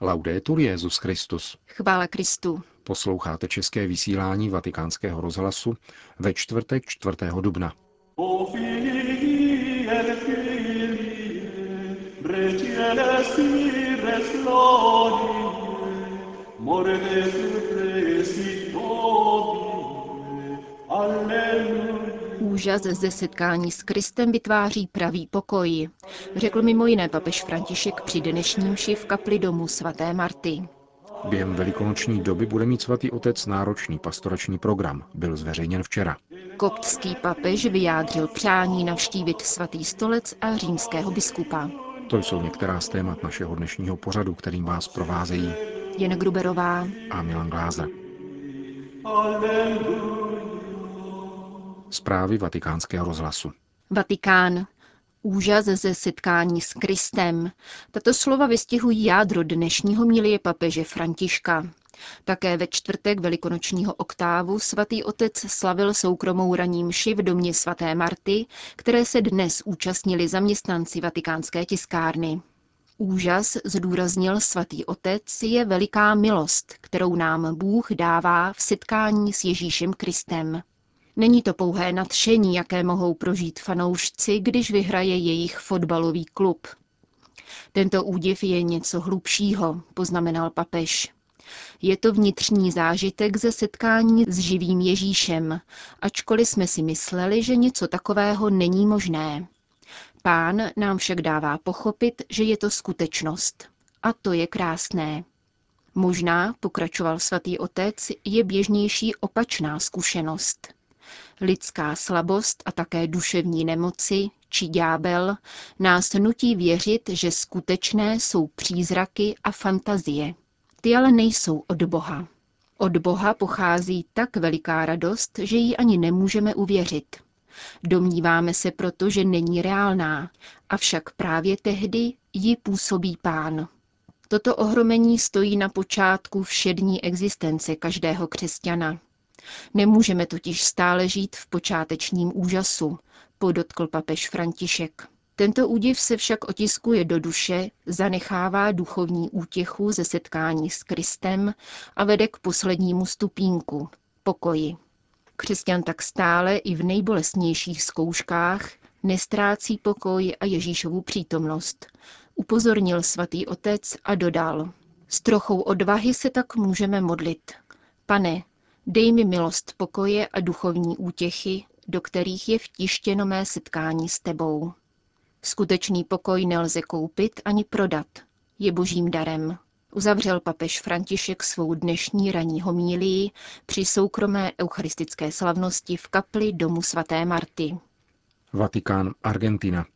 Laudetur Jezus Christus. Chvála Kristu. Posloucháte české vysílání Vatikánského rozhlasu ve čtvrtek 4. dubna. Úžas ze setkání s Kristem vytváří pravý pokoj, řekl mimo jiné papež František při dnešním ši v kapli domu svaté Marty. Během velikonoční doby bude mít svatý otec náročný pastorační program, byl zveřejněn včera. Koptský papež vyjádřil přání navštívit svatý stolec a římského biskupa. To jsou některá z témat našeho dnešního pořadu, kterým vás provázejí Jen Gruberová a Milan Glázer. Zprávy vatikánského rozhlasu. Vatikán. Úžas ze setkání s Kristem. Tato slova vystihují jádro dnešního milie papeže Františka. Také ve čtvrtek velikonočního oktávu svatý otec slavil soukromou raní mši v domě svaté Marty, které se dnes účastnili zaměstnanci vatikánské tiskárny. Úžas, zdůraznil svatý otec, je veliká milost, kterou nám Bůh dává v setkání s Ježíšem Kristem. Není to pouhé nadšení, jaké mohou prožít fanoušci, když vyhraje jejich fotbalový klub. Tento údiv je něco hlubšího, poznamenal papež. Je to vnitřní zážitek ze setkání s živým Ježíšem, ačkoliv jsme si mysleli, že něco takového není možné. Pán nám však dává pochopit, že je to skutečnost. A to je krásné. Možná, pokračoval svatý otec, je běžnější opačná zkušenost. Lidská slabost a také duševní nemoci či ďábel nás nutí věřit, že skutečné jsou přízraky a fantazie. Ty ale nejsou od Boha. Od Boha pochází tak veliká radost, že ji ani nemůžeme uvěřit. Domníváme se proto, že není reálná, avšak právě tehdy ji působí pán. Toto ohromení stojí na počátku všední existence každého křesťana. Nemůžeme totiž stále žít v počátečním úžasu, podotkl papež František. Tento údiv se však otiskuje do duše, zanechává duchovní útěchu ze setkání s Kristem a vede k poslednímu stupínku – pokoji. Křesťan tak stále i v nejbolestnějších zkouškách nestrácí pokoj a Ježíšovu přítomnost. Upozornil svatý otec a dodal. S trochou odvahy se tak můžeme modlit. Pane, dej mi milost pokoje a duchovní útěchy, do kterých je vtištěno mé setkání s tebou. Skutečný pokoj nelze koupit ani prodat. Je božím darem. Uzavřel papež František svou dnešní ranní homílii při soukromé eucharistické slavnosti v kapli domu svaté Marty. Vatikán, Argentina.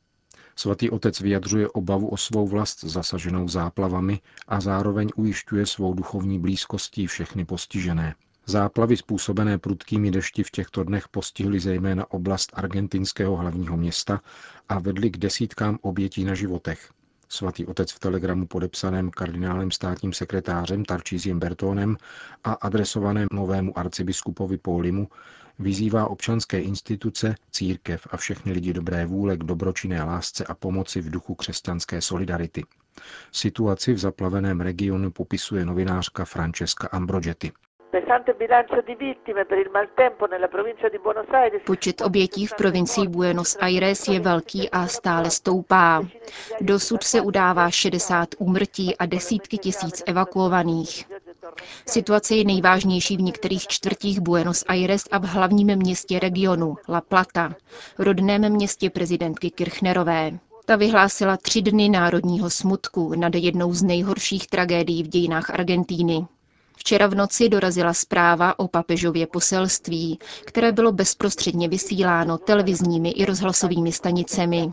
Svatý otec vyjadřuje obavu o svou vlast zasaženou záplavami a zároveň ujišťuje svou duchovní blízkostí všechny postižené. Záplavy způsobené prudkými dešti v těchto dnech postihly zejména oblast argentinského hlavního města a vedly k desítkám obětí na životech. Svatý otec v telegramu podepsaném kardinálem státním sekretářem Tarčíziem Bertónem a adresovaném novému arcibiskupovi Pólimu vyzývá občanské instituce, církev a všechny lidi dobré vůle k dobročinné lásce a pomoci v duchu křesťanské solidarity. Situaci v zaplaveném regionu popisuje novinářka Francesca Ambrogetti. Počet obětí v provincii Buenos Aires je velký a stále stoupá. Dosud se udává 60 úmrtí a desítky tisíc evakuovaných. Situace je nejvážnější v některých čtvrtích Buenos Aires a v hlavním městě regionu, La Plata, rodném městě prezidentky Kirchnerové. Ta vyhlásila tři dny národního smutku nad jednou z nejhorších tragédií v dějinách Argentíny. Včera v noci dorazila zpráva o papežově poselství, které bylo bezprostředně vysíláno televizními i rozhlasovými stanicemi.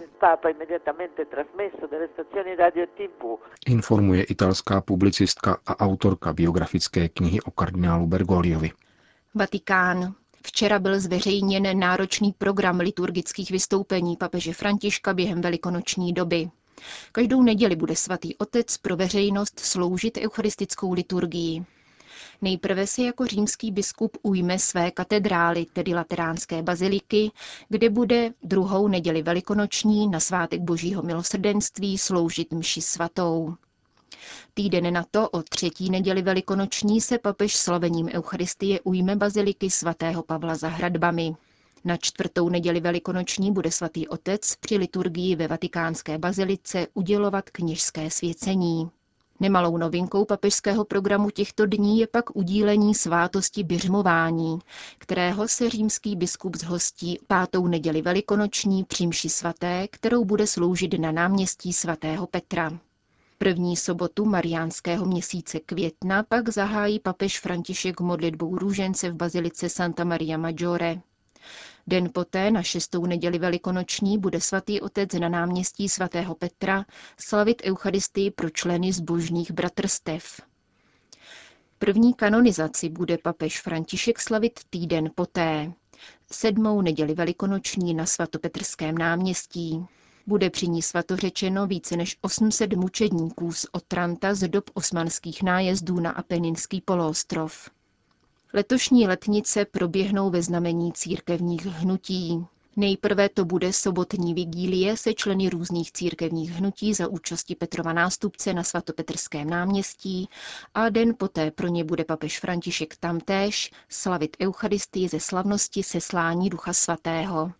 Informuje italská publicistka a autorka biografické knihy o kardinálu Bergogliovi. Vatikán. Včera byl zveřejněn náročný program liturgických vystoupení papeže Františka během velikonoční doby. Každou neděli bude svatý otec pro veřejnost sloužit eucharistickou liturgii. Nejprve se jako římský biskup ujme své katedrály, tedy lateránské baziliky, kde bude druhou neděli velikonoční na svátek božího milosrdenství sloužit mši svatou. Týden na to, o třetí neděli velikonoční, se papež slavením Eucharistie ujme baziliky svatého Pavla za hradbami. Na čtvrtou neděli velikonoční bude svatý otec při liturgii ve vatikánské bazilice udělovat kněžské svěcení. Nemalou novinkou papežského programu těchto dní je pak udílení svátosti běžmování, kterého se římský biskup zhostí pátou neděli velikonoční přímši svaté, kterou bude sloužit na náměstí svatého Petra. První sobotu mariánského měsíce května pak zahájí papež František modlitbou růžence v bazilice Santa Maria Maggiore. Den poté na šestou neděli velikonoční bude svatý otec na náměstí svatého Petra slavit Eucharistii pro členy zbožných bratrstev. První kanonizaci bude papež František slavit týden poté, sedmou neděli velikonoční na svatopetrském náměstí. Bude při ní svatořečeno více než 800 mučedníků z Otranta z dob osmanských nájezdů na Apeninský poloostrov. Letošní letnice proběhnou ve znamení církevních hnutí. Nejprve to bude sobotní vigílie se členy různých církevních hnutí za účasti Petrova nástupce na svatopetrském náměstí a den poté pro ně bude papež František tamtéž slavit Eucharistii ze slavnosti seslání Ducha Svatého.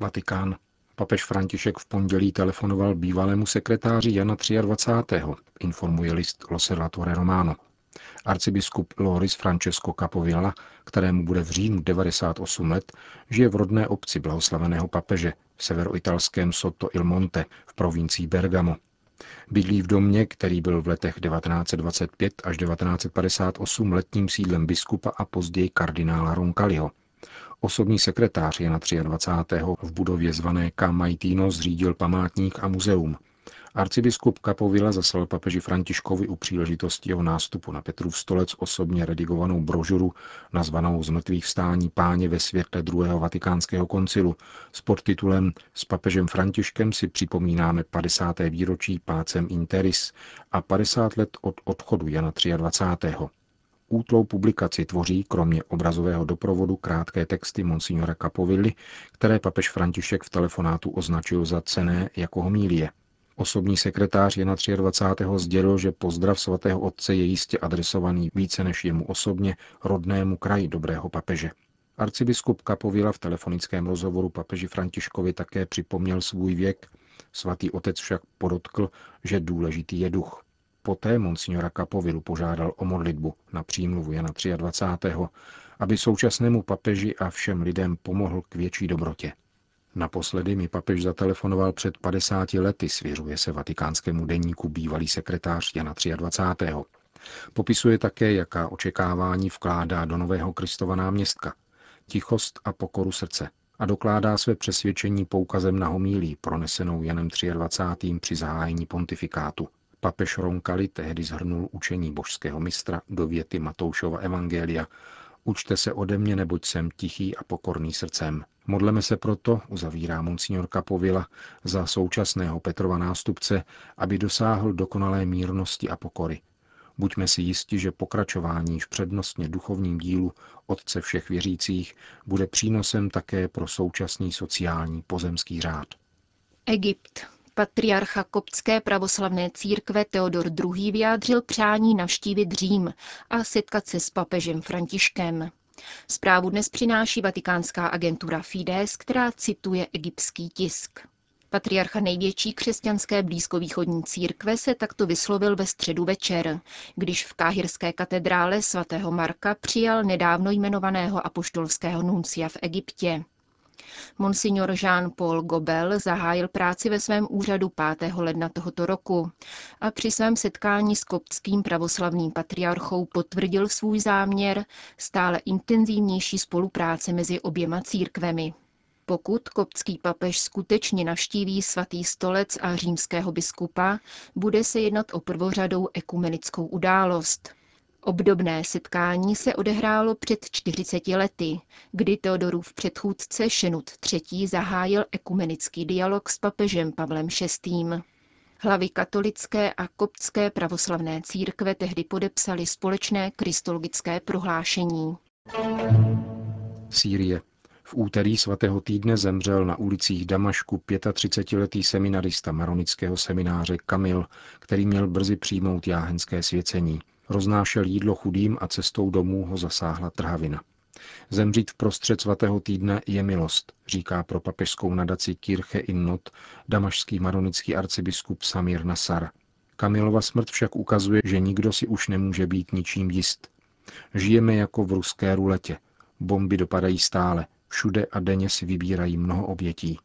Vatikán. Papež František v pondělí telefonoval bývalému sekretáři Jana 23. informuje list Loservatore Romano. Arcibiskup Loris Francesco Capovilla, kterému bude v říjnu 98 let, žije v rodné obci blahoslaveného papeže v severoitalském Sotto il Monte v provincii Bergamo. Bydlí v domě, který byl v letech 1925 až 1958 letním sídlem biskupa a později kardinála Roncalliho. Osobní sekretář je na 23. v budově zvané Kamaitino zřídil památník a muzeum. Arcibiskup Kapovila zaslal papeži Františkovi u příležitosti jeho nástupu na Petrův stolec osobně redigovanou brožuru nazvanou Z mrtvých vstání páně ve světle druhého vatikánského koncilu s podtitulem S papežem Františkem si připomínáme 50. výročí pácem Interis a 50 let od odchodu Jana 23. Útlou publikaci tvoří kromě obrazového doprovodu krátké texty monsignora Capovilli, které papež František v telefonátu označil za cené jako homílie. Osobní sekretář Jana 23. sdělil, že pozdrav svatého otce je jistě adresovaný více než jemu osobně rodnému kraji dobrého papeže. Arcibiskup Kapovila v telefonickém rozhovoru papeži Františkovi také připomněl svůj věk, svatý otec však podotkl, že důležitý je duch. Poté monsignora Kapovilu požádal o modlitbu na přímluvu Jana 23., aby současnému papeži a všem lidem pomohl k větší dobrotě. Naposledy mi papež zatelefonoval před 50 lety, svěřuje se vatikánskému denníku bývalý sekretář Jana 23. Popisuje také, jaká očekávání vkládá do nového Kristova náměstka, tichost a pokoru srdce a dokládá své přesvědčení poukazem na homílí pronesenou Janem 23. při zahájení pontifikátu. Papež Ronkali tehdy zhrnul učení božského mistra do věty Matoušova Evangelia Učte se ode mě, neboť jsem tichý a pokorný srdcem. Modleme se proto, uzavírá monsignor Kapovila, za současného Petrova nástupce, aby dosáhl dokonalé mírnosti a pokory. Buďme si jisti, že pokračování v přednostně duchovním dílu Otce všech věřících bude přínosem také pro současný sociální pozemský řád. Egypt. Patriarcha koptské pravoslavné církve Teodor II. vyjádřil přání navštívit Řím a setkat se s papežem Františkem. Zprávu dnes přináší vatikánská agentura Fides, která cituje egyptský tisk. Patriarcha největší křesťanské blízkovýchodní církve se takto vyslovil ve středu večer, když v káhirské katedrále svatého Marka přijal nedávno jmenovaného apoštolského nuncia v Egyptě. Monsignor Jean-Paul Gobel zahájil práci ve svém úřadu 5. ledna tohoto roku a při svém setkání s koptským pravoslavným patriarchou potvrdil svůj záměr stále intenzivnější spolupráce mezi oběma církvemi. Pokud koptský papež skutečně navštíví svatý stolec a římského biskupa, bude se jednat o prvořadou ekumenickou událost. Obdobné setkání se odehrálo před 40 lety, kdy Teodorův předchůdce Šenut III. zahájil ekumenický dialog s papežem Pavlem VI. Hlavy katolické a koptské pravoslavné církve tehdy podepsali společné kristologické prohlášení. Sýrie. V úterý svatého týdne zemřel na ulicích Damašku 35-letý seminarista maronického semináře Kamil, který měl brzy přijmout jáhenské svěcení. Roznášel jídlo chudým a cestou domů ho zasáhla trhavina. Zemřít v prostřed svatého týdne je milost, říká pro papežskou nadaci Kirche in Not damašský maronický arcibiskup Samir Nasar. Kamilova smrt však ukazuje, že nikdo si už nemůže být ničím jist. Žijeme jako v ruské ruletě. Bomby dopadají stále, všude a denně si vybírají mnoho obětí.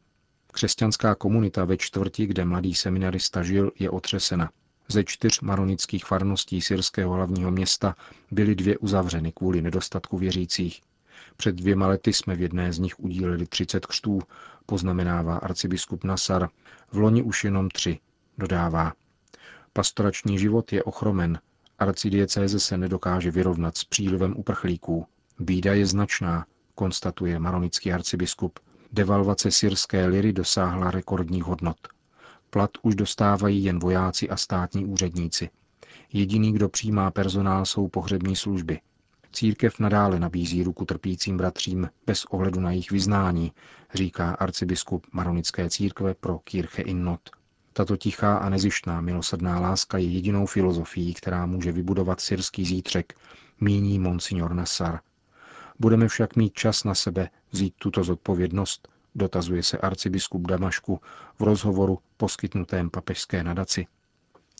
Křesťanská komunita ve čtvrti, kde mladý seminarista žil, je otřesena. Ze čtyř maronických farností syrského hlavního města byly dvě uzavřeny kvůli nedostatku věřících. Před dvěma lety jsme v jedné z nich udíleli 30 křtů, poznamenává arcibiskup Nasar. V loni už jenom tři, dodává. Pastorační život je ochromen, arcidiecéze se nedokáže vyrovnat s přílivem uprchlíků. Bída je značná, konstatuje maronický arcibiskup. Devalvace syrské liry dosáhla rekordních hodnot. Plat už dostávají jen vojáci a státní úředníci. Jediný, kdo přijímá personál, jsou pohřební služby. Církev nadále nabízí ruku trpícím bratřím bez ohledu na jejich vyznání, říká arcibiskup Maronické církve pro Kirche in Not. Tato tichá a nezištná milosrdná láska je jedinou filozofií, která může vybudovat syrský zítřek, míní monsignor Nassar. Budeme však mít čas na sebe vzít tuto zodpovědnost, dotazuje se arcibiskup Damašku v rozhovoru poskytnutém papežské nadaci.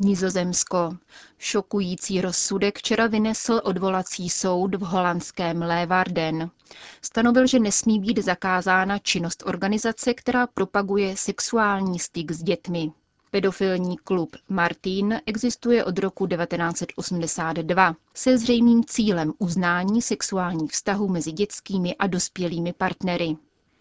Nizozemsko. Šokující rozsudek včera vynesl odvolací soud v holandském Leeuwarden. Stanovil, že nesmí být zakázána činnost organizace, která propaguje sexuální styk s dětmi. Pedofilní klub Martin existuje od roku 1982 se zřejmým cílem uznání sexuálních vztahů mezi dětskými a dospělými partnery.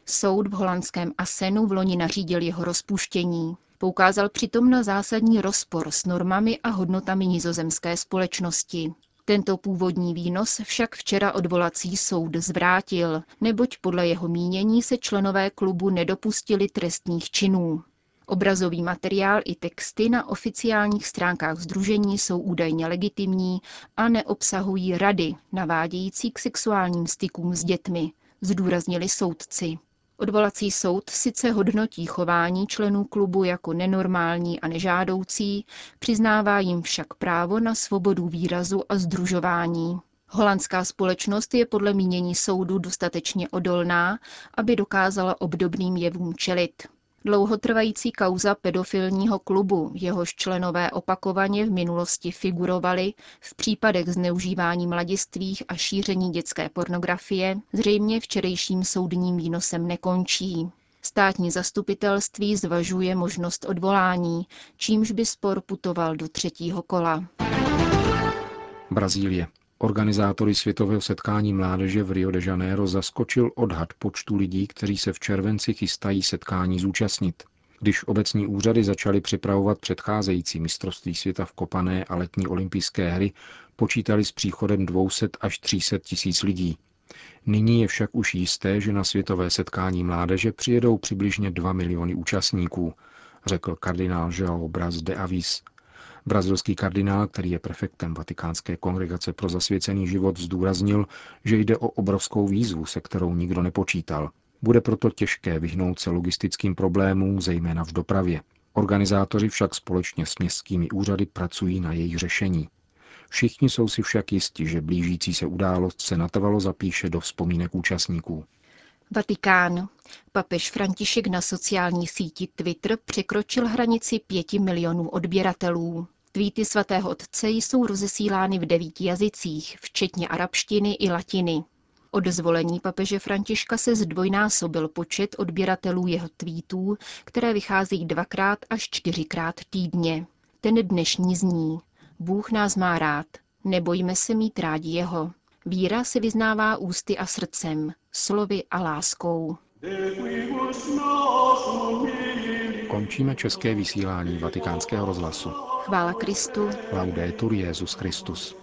Soud v holandském Asenu v loni nařídil jeho rozpuštění. Poukázal přitom na zásadní rozpor s normami a hodnotami nizozemské společnosti. Tento původní výnos však včera odvolací soud zvrátil, neboť podle jeho mínění se členové klubu nedopustili trestních činů. Obrazový materiál i texty na oficiálních stránkách združení jsou údajně legitimní a neobsahují rady navádějící k sexuálním stykům s dětmi, zdůraznili soudci. Odvolací soud sice hodnotí chování členů klubu jako nenormální a nežádoucí, přiznává jim však právo na svobodu výrazu a združování. Holandská společnost je podle mínění soudu dostatečně odolná, aby dokázala obdobným jevům čelit. Dlouhotrvající kauza pedofilního klubu, jehož členové opakovaně v minulosti figurovali v případech zneužívání mladistvých a šíření dětské pornografie, zřejmě včerejším soudním výnosem nekončí. Státní zastupitelství zvažuje možnost odvolání, čímž by spor putoval do třetího kola. Brazílie. Organizátory světového setkání mládeže v Rio de Janeiro zaskočil odhad počtu lidí, kteří se v červenci chystají setkání zúčastnit. Když obecní úřady začaly připravovat předcházející mistrovství světa v Kopané a letní olympijské hry, počítali s příchodem 200 až 300 tisíc lidí. Nyní je však už jisté, že na světové setkání mládeže přijedou přibližně 2 miliony účastníků, řekl kardinál João Braz de Avis, Brazilský kardinál, který je prefektem Vatikánské kongregace pro zasvěcený život, zdůraznil, že jde o obrovskou výzvu, se kterou nikdo nepočítal. Bude proto těžké vyhnout se logistickým problémům, zejména v dopravě. Organizátoři však společně s městskými úřady pracují na jejich řešení. Všichni jsou si však jisti, že blížící se událost se natrvalo zapíše do vzpomínek účastníků. Vatikán. Papež František na sociální síti Twitter překročil hranici pěti milionů odběratelů. Tweety svatého otce jsou rozesílány v devíti jazycích, včetně arabštiny i latiny. Od zvolení papeže Františka se zdvojnásobil počet odběratelů jeho tweetů, které vychází dvakrát až čtyřikrát týdně. Ten dnešní zní. Bůh nás má rád. Nebojme se mít rádi jeho. Víra se vyznává ústy a srdcem, slovy a láskou. Končíme české vysílání vatikánského rozhlasu. Chvála Kristu. Laudetur Jezus Christus.